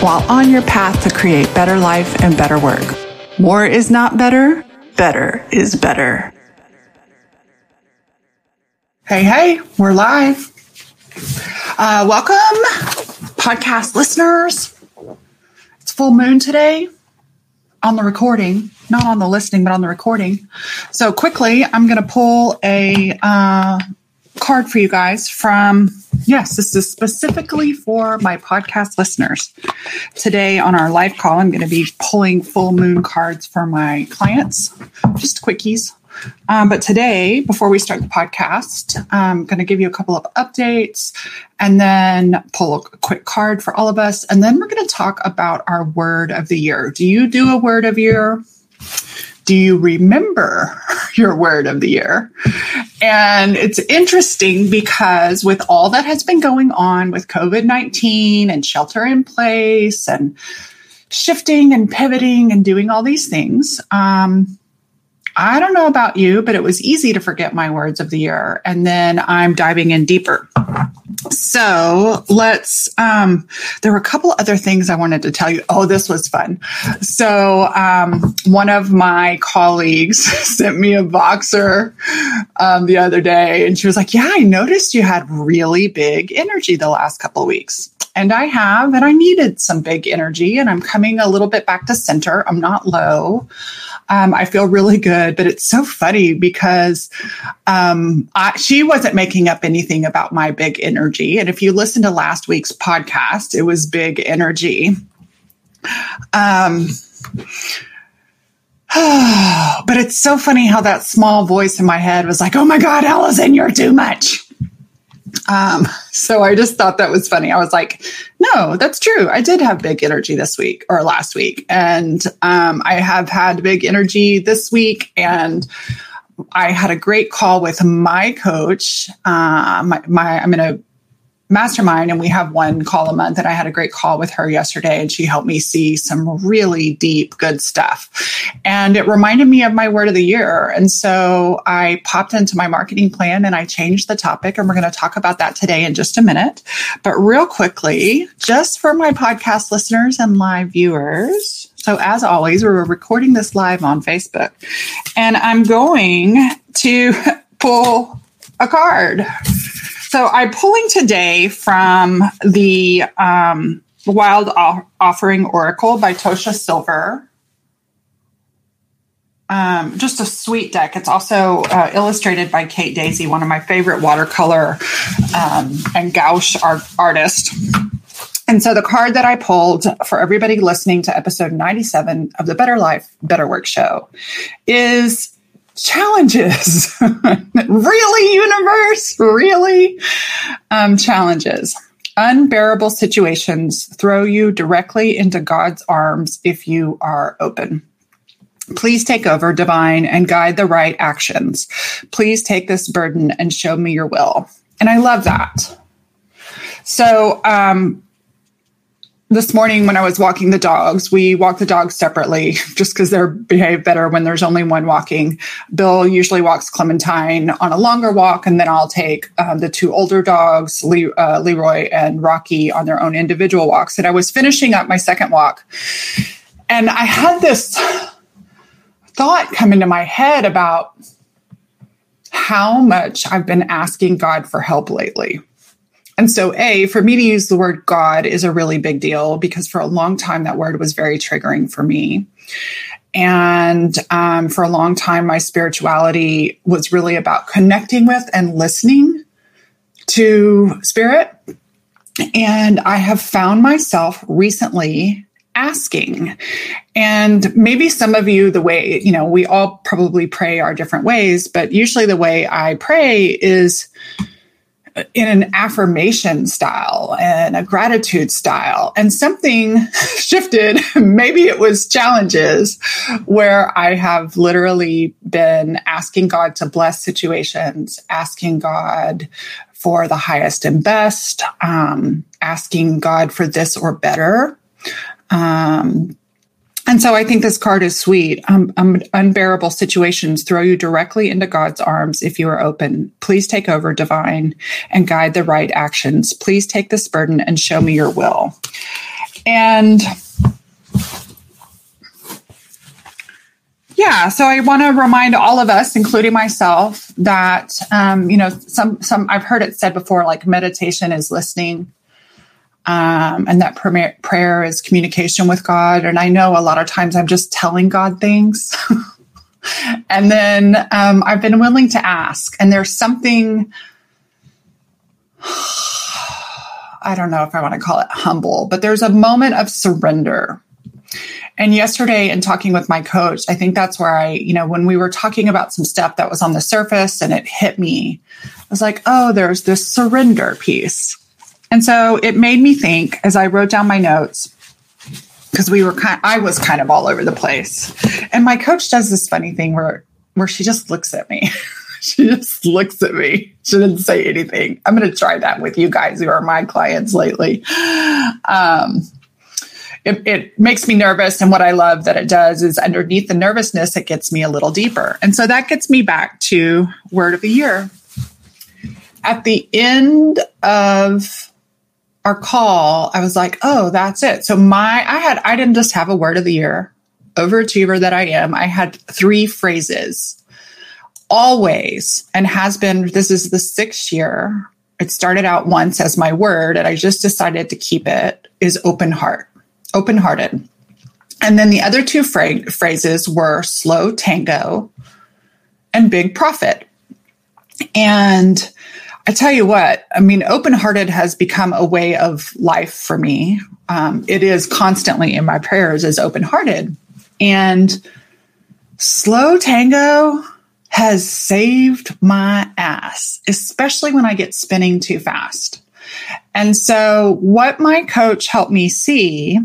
while on your path to create better life and better work. More is not better, better is better. Hey, hey, we're live. Uh, welcome, podcast listeners. It's full moon today on the recording, not on the listening, but on the recording. So quickly, I'm going to pull a uh, card for you guys from, yes, this is specifically for my podcast listeners. Today on our live call, I'm going to be pulling full moon cards for my clients, just quickies. Um, but today, before we start the podcast, I'm going to give you a couple of updates and then pull a quick card for all of us. And then we're going to talk about our word of the year. Do you do a word of year? Do you remember your word of the year? And it's interesting because with all that has been going on with COVID 19 and shelter in place and shifting and pivoting and doing all these things, um, I don't know about you, but it was easy to forget my words of the year. And then I'm diving in deeper. So let's, um, there were a couple other things I wanted to tell you. Oh, this was fun. So, um, one of my colleagues sent me a Voxer, um, the other day and she was like, yeah, I noticed you had really big energy the last couple of weeks. And I have, and I needed some big energy and I'm coming a little bit back to center. I'm not low. Um, I feel really good, but it's so funny because um, I, she wasn't making up anything about my big energy. And if you listen to last week's podcast, it was big energy. Um, but it's so funny how that small voice in my head was like, "Oh my God, Allison, you're too much." Um, so I just thought that was funny. I was like, no, that's true. I did have big energy this week or last week. And um, I have had big energy this week. And I had a great call with my coach. Uh, my, my, I'm going to mastermind and we have one call a month and i had a great call with her yesterday and she helped me see some really deep good stuff. And it reminded me of my word of the year. And so i popped into my marketing plan and i changed the topic and we're going to talk about that today in just a minute. But real quickly just for my podcast listeners and live viewers so as always we're recording this live on facebook and i'm going to pull a card so I'm pulling today from the um, Wild Offering Oracle by Tosha Silver. Um, just a sweet deck. It's also uh, illustrated by Kate Daisy, one of my favorite watercolor um, and gouache art- artists. And so the card that I pulled for everybody listening to episode 97 of the Better Life, Better Work show is challenges. really, universe? Really? Um, challenges. Unbearable situations throw you directly into God's arms if you are open. Please take over, divine, and guide the right actions. Please take this burden and show me your will. And I love that. So, um, this morning when I was walking the dogs, we walk the dogs separately just because they're behave better when there's only one walking. Bill usually walks Clementine on a longer walk, and then I'll take um, the two older dogs, Le- uh, Leroy and Rocky, on their own individual walks. And I was finishing up my second walk, and I had this thought come into my head about how much I've been asking God for help lately. And so, A, for me to use the word God is a really big deal because for a long time that word was very triggering for me. And um, for a long time, my spirituality was really about connecting with and listening to spirit. And I have found myself recently asking. And maybe some of you, the way, you know, we all probably pray our different ways, but usually the way I pray is in an affirmation style and a gratitude style. And something shifted. Maybe it was challenges where I have literally been asking God to bless situations, asking God for the highest and best, um, asking God for this or better. Um, and so I think this card is sweet. Um, um, unbearable situations throw you directly into God's arms if you are open. Please take over, divine, and guide the right actions. Please take this burden and show me your will. And yeah, so I want to remind all of us, including myself, that um, you know some some I've heard it said before, like meditation is listening um, and that prayer is communication with God. And I know a lot of times I'm just telling God things. and then um, I've been willing to ask. And there's something, I don't know if I want to call it humble, but there's a moment of surrender. And yesterday, in talking with my coach, I think that's where I, you know, when we were talking about some stuff that was on the surface and it hit me, I was like, oh, there's this surrender piece. And so it made me think as I wrote down my notes, because we were kind I was kind of all over the place. And my coach does this funny thing where where she just looks at me. she just looks at me. She didn't say anything. I'm going to try that with you guys who are my clients lately. Um, it, it, makes me nervous. And what I love that it does is underneath the nervousness, it gets me a little deeper. And so that gets me back to word of the year. At the end of our call, I was like, oh, that's it. So my, I had, I didn't just have a word of the year, overachiever that I am. I had three phrases always and has been, this is the sixth year. It started out once as my word and I just decided to keep it is open heart, open hearted. And then the other two fra- phrases were slow tango and big profit. And I tell you what, I mean, open hearted has become a way of life for me. Um, it is constantly in my prayers as open hearted. And slow tango has saved my ass, especially when I get spinning too fast. And so, what my coach helped me see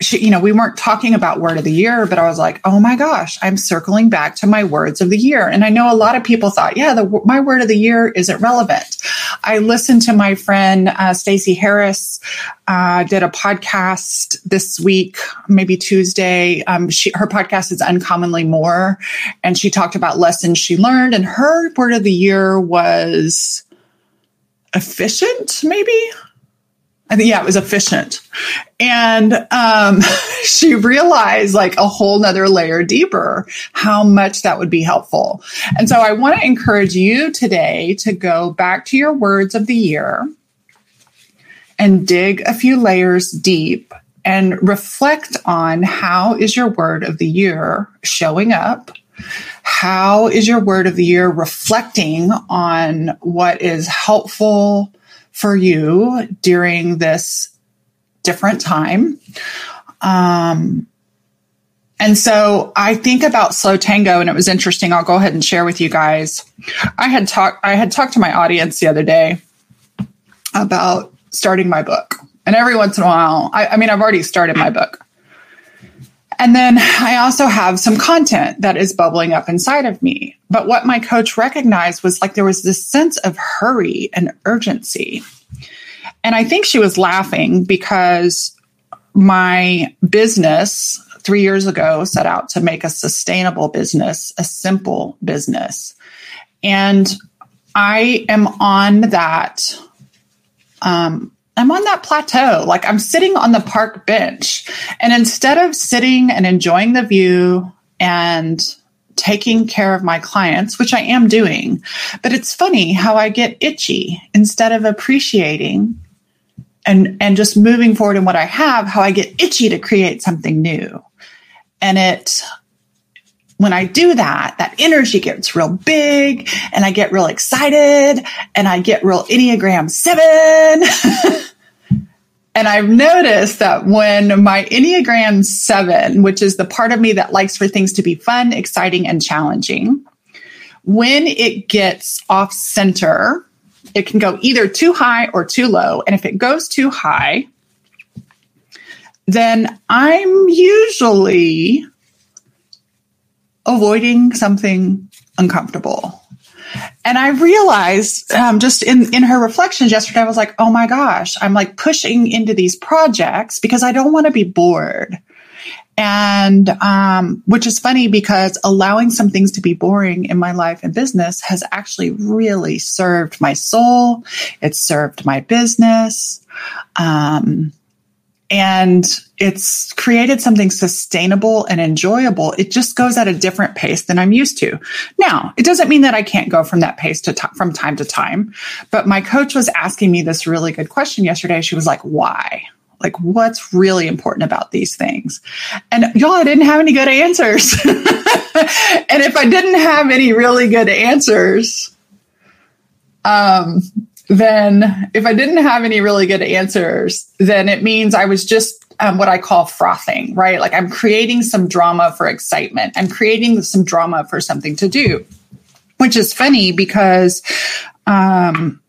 she, you know, we weren't talking about word of the year, but I was like, oh my gosh, I'm circling back to my words of the year. And I know a lot of people thought, yeah, the, my word of the year isn't relevant. I listened to my friend uh, Stacey Harris uh, did a podcast this week, maybe Tuesday. Um, she, her podcast is uncommonly more, and she talked about lessons she learned. And her word of the year was efficient, maybe I think, yeah, it was efficient. And um, she realized like a whole nother layer deeper how much that would be helpful. And so I want to encourage you today to go back to your words of the year and dig a few layers deep and reflect on how is your word of the year showing up? How is your word of the year reflecting on what is helpful? For you during this different time. Um, and so I think about slow tango and it was interesting. I'll go ahead and share with you guys. I had talked, I had talked to my audience the other day about starting my book. And every once in a while, I, I mean, I've already started my book. And then I also have some content that is bubbling up inside of me. But what my coach recognized was like there was this sense of hurry and urgency. And I think she was laughing because my business three years ago set out to make a sustainable business, a simple business. And I am on that um, I'm on that plateau. Like I'm sitting on the park bench. And instead of sitting and enjoying the view and taking care of my clients, which I am doing, but it's funny how I get itchy instead of appreciating and, and just moving forward in what I have, how I get itchy to create something new. And it when I do that, that energy gets real big and I get real excited and I get real Enneagram seven. and I've noticed that when my Enneagram seven, which is the part of me that likes for things to be fun, exciting, and challenging, when it gets off center It can go either too high or too low. And if it goes too high, then I'm usually avoiding something uncomfortable. And I realized um, just in, in her reflections yesterday, I was like, oh my gosh, I'm like pushing into these projects because I don't want to be bored. And um, which is funny because allowing some things to be boring in my life and business has actually really served my soul. It's served my business. Um, and it's created something sustainable and enjoyable. It just goes at a different pace than I'm used to. Now, it doesn't mean that I can't go from that pace to t- from time to time, but my coach was asking me this really good question yesterday. She was like, "Why?" Like, what's really important about these things? And y'all, I didn't have any good answers. and if I didn't have any really good answers, um, then if I didn't have any really good answers, then it means I was just um, what I call frothing, right? Like I'm creating some drama for excitement. I'm creating some drama for something to do, which is funny because um,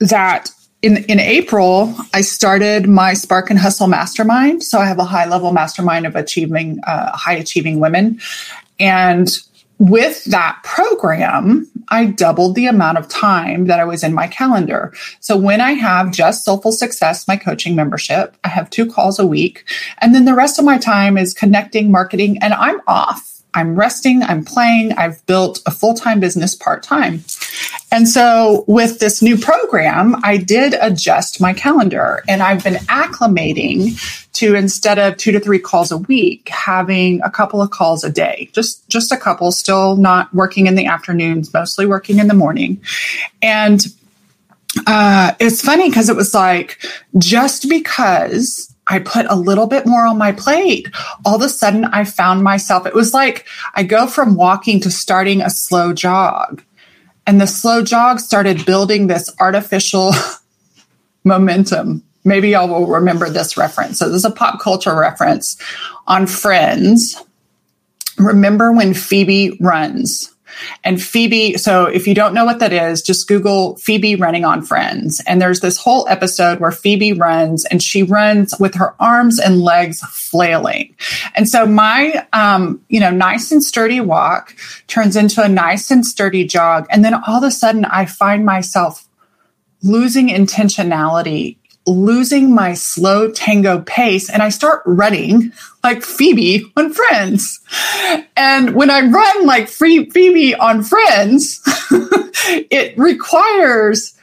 that in in April I started my Spark and Hustle Mastermind. So I have a high level mastermind of achieving uh, high achieving women, and with that program, I doubled the amount of time that I was in my calendar. So when I have just Soulful Success, my coaching membership, I have two calls a week. And then the rest of my time is connecting, marketing, and I'm off. I'm resting, I'm playing, I've built a full time business part time. And so with this new program, I did adjust my calendar and I've been acclimating to instead of two to three calls a week, having a couple of calls a day, just, just a couple, still not working in the afternoons, mostly working in the morning. And uh, it's funny because it was like just because I put a little bit more on my plate, all of a sudden I found myself, it was like I go from walking to starting a slow jog. And the slow jog started building this artificial momentum. Maybe y'all will remember this reference. So, this is a pop culture reference on Friends. Remember when Phoebe runs? And Phoebe, so if you don't know what that is, just Google Phoebe running on Friends. And there's this whole episode where Phoebe runs and she runs with her arms and legs flailing. And so my, um, you know, nice and sturdy walk turns into a nice and sturdy jog. And then all of a sudden I find myself losing intentionality losing my slow tango pace and I start running like Phoebe on Friends. And when I run like Phoebe on Friends, it requires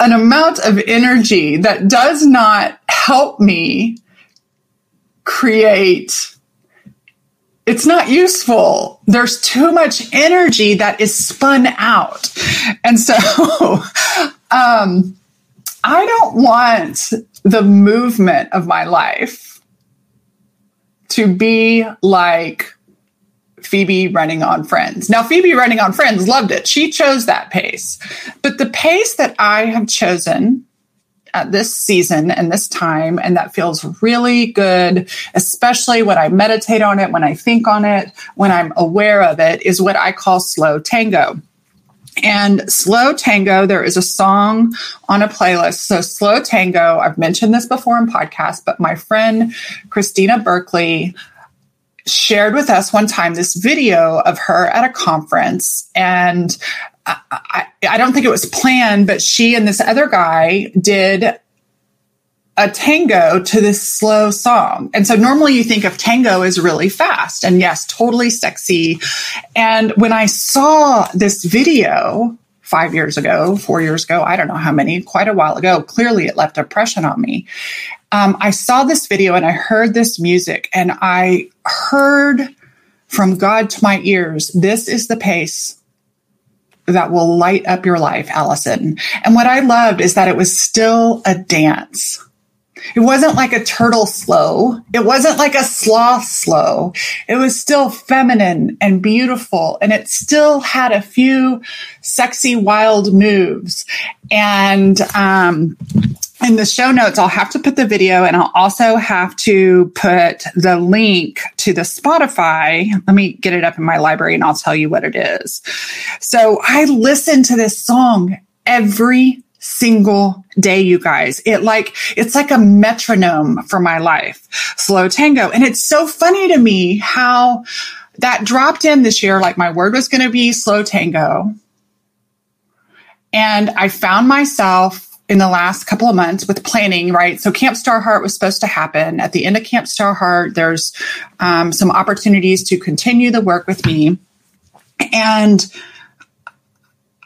an amount of energy that does not help me create it's not useful. There's too much energy that is spun out. And so, um, I don't want the movement of my life to be like Phoebe running on Friends. Now, Phoebe running on Friends loved it. She chose that pace. But the pace that I have chosen at this season and this time, and that feels really good, especially when I meditate on it, when I think on it, when I'm aware of it, is what I call slow tango. And Slow Tango, there is a song on a playlist. So Slow Tango, I've mentioned this before in podcasts, but my friend Christina Berkeley shared with us one time this video of her at a conference and I, I, I don't think it was planned, but she and this other guy did a tango to this slow song. And so normally you think of tango as really fast and yes, totally sexy. And when I saw this video five years ago, four years ago, I don't know how many, quite a while ago, clearly it left impression on me. Um, I saw this video and I heard this music and I heard from God to my ears, this is the pace that will light up your life, Allison. And what I loved is that it was still a dance. It wasn't like a turtle slow. It wasn't like a sloth slow. It was still feminine and beautiful. And it still had a few sexy, wild moves. And, um, in the show notes, I'll have to put the video and I'll also have to put the link to the Spotify. Let me get it up in my library and I'll tell you what it is. So I listened to this song every single day, you guys. It like, it's like a metronome for my life, slow tango. And it's so funny to me how that dropped in this year. Like my word was going to be slow tango. And I found myself in the last couple of months with planning, right? So Camp Star Heart was supposed to happen. At the end of Camp Star Heart, there's um, some opportunities to continue the work with me. And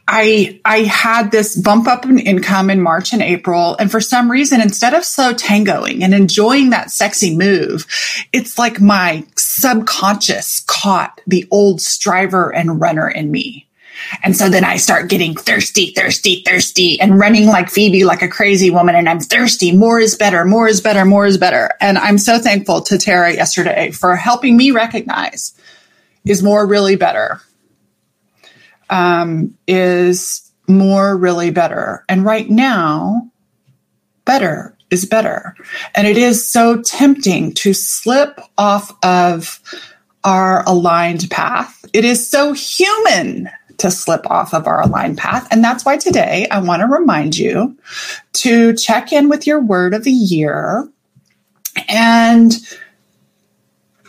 I I had this bump up in income in March and April, and for some reason, instead of slow tangoing and enjoying that sexy move, it's like my subconscious caught the old striver and runner in me. And so then I start getting thirsty, thirsty, thirsty and running like Phoebe, like a crazy woman. And I'm thirsty. More is better. More is better. More is better. And I'm so thankful to Tara yesterday for helping me recognize is more really better. Um, is more really better. And right now, better is better. And it is so tempting to slip off of our aligned path. It is so human to slip off of our aligned path. And that's why today I want to remind you to check in with your word of the year and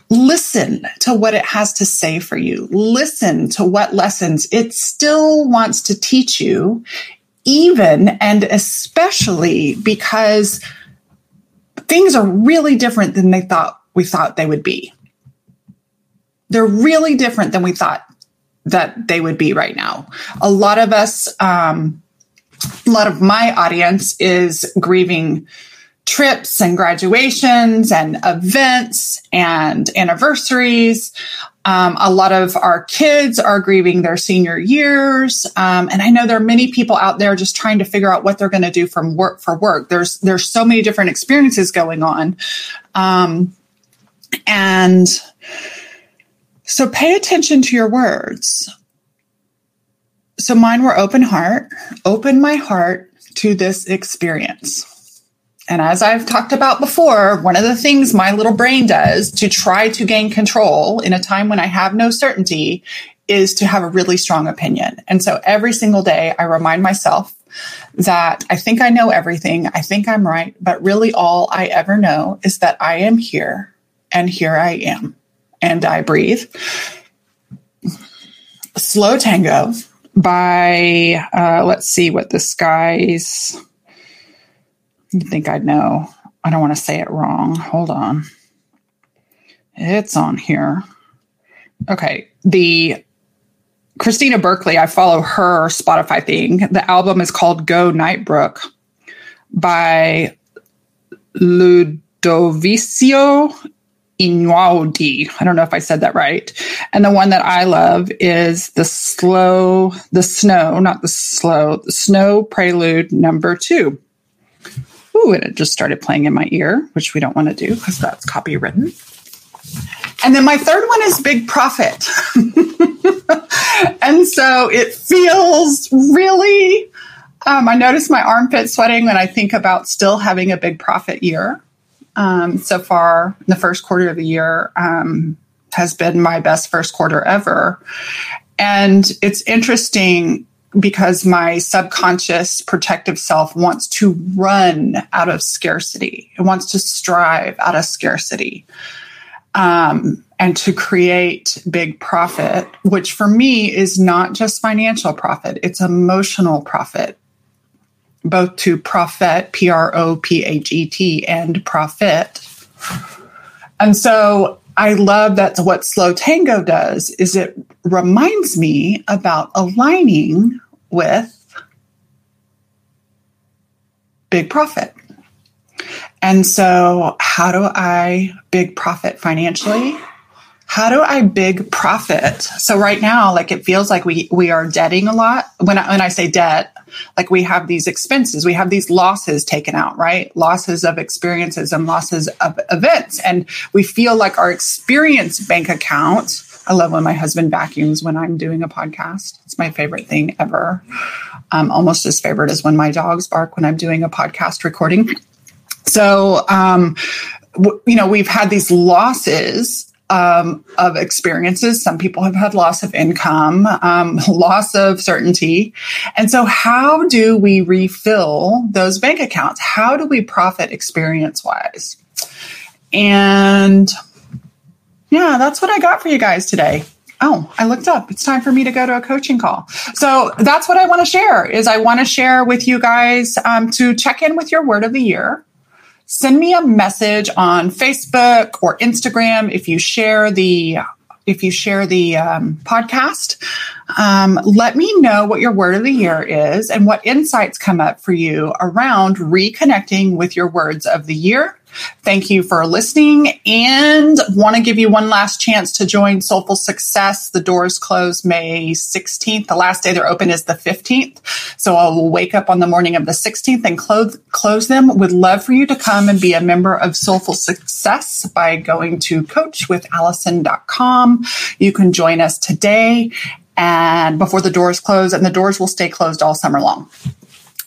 listen to what it has to say for you. Listen to what lessons it still wants to teach you, even and especially because things are really different than they thought we thought they would be. They're really different than we thought that they would be right now. A lot of us, um, a lot of my audience is grieving trips and graduations and events and anniversaries. Um, a lot of our kids are grieving their senior years. Um, and I know there are many people out there just trying to figure out what they're going to do from work for work. There's, there's so many different experiences going on. Um, and, so pay attention to your words. So mine were open heart, open my heart to this experience. And as I've talked about before, one of the things my little brain does to try to gain control in a time when I have no certainty is to have a really strong opinion. And so every single day I remind myself that I think I know everything. I think I'm right. But really all I ever know is that I am here and here I am and I breathe. Slow Tango by, uh, let's see what this guy's, you think I'd know. I don't want to say it wrong. Hold on. It's on here. Okay. The Christina Berkeley, I follow her Spotify thing. The album is called Go Nightbook by Ludovico Einaudi. I don't know if I said that right. And the one that I love is the slow, the snow, not the slow, the snow prelude number two. Ooh, and it just started playing in my ear, which we don't want to do because that's copywritten. And then my third one is Big Profit. and so it feels really, um, I notice my armpit sweating when I think about still having a big profit year um, so far the first quarter of the year um, has been my best first quarter ever. And it's interesting because my subconscious protective self wants to run out of scarcity. It wants to strive out of scarcity. Um, and to create big profit, which for me is not just financial profit, it's emotional profit both to prophet, P R O P H E T, and profit. And so I love that what Slow Tango does is it reminds me about aligning with big profit. And so, how do I big profit financially? How do I big profit? So right now, like it feels like we we are debting a lot. When I, when I say debt, like we have these expenses, we have these losses taken out, right? Losses of experiences and losses of events. And we feel like our experience bank account. I love when my husband vacuums when I'm doing a podcast. It's my favorite thing ever. Um, almost as favorite as when my dogs bark when I'm doing a podcast recording. So, um, you know, we've had these losses um, of experiences. Some people have had loss of income, um, loss of certainty. And so, how do we refill those bank accounts? How do we profit experience wise? And yeah, that's what I got for you guys today. Oh, I looked up. It's time for me to go to a coaching call. So that's what I want to share is I want to share with you guys um, to check in with your word of the year send me a message on Facebook or Instagram if you share the if you share the um, podcast. Um, let me know what your word of the year is and what insights come up for you around reconnecting with your words of the year Thank you for listening and want to give you one last chance to join Soulful Success. The doors close May 16th. The last day they're open is the 15th. So I will wake up on the morning of the 16th and close, close them. Would love for you to come and be a member of Soulful Success by going to coachwithallison.com. You can join us today and before the doors close and the doors will stay closed all summer long.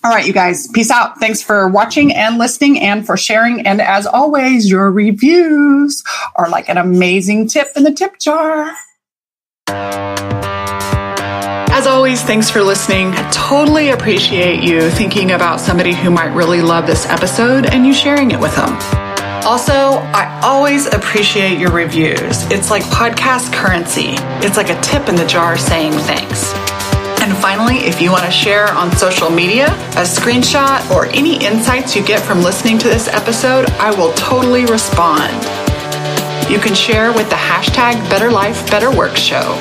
All right, you guys, peace out. Thanks for watching and listening and for sharing. And as always, your reviews are like an amazing tip in the tip jar. As always, thanks for listening. Totally appreciate you thinking about somebody who might really love this episode and you sharing it with them. Also, I always appreciate your reviews. It's like podcast currency. It's like a tip in the jar saying thanks. And finally, if you want to share on social media a screenshot or any insights you get from listening to this episode, I will totally respond. You can share with the hashtag Better Life, Better Work Show.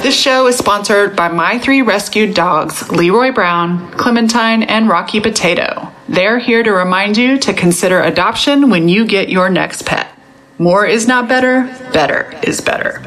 This show is sponsored by my three rescued dogs, Leroy Brown, Clementine, and Rocky Potato. They're here to remind you to consider adoption when you get your next pet. More is not better, better is better.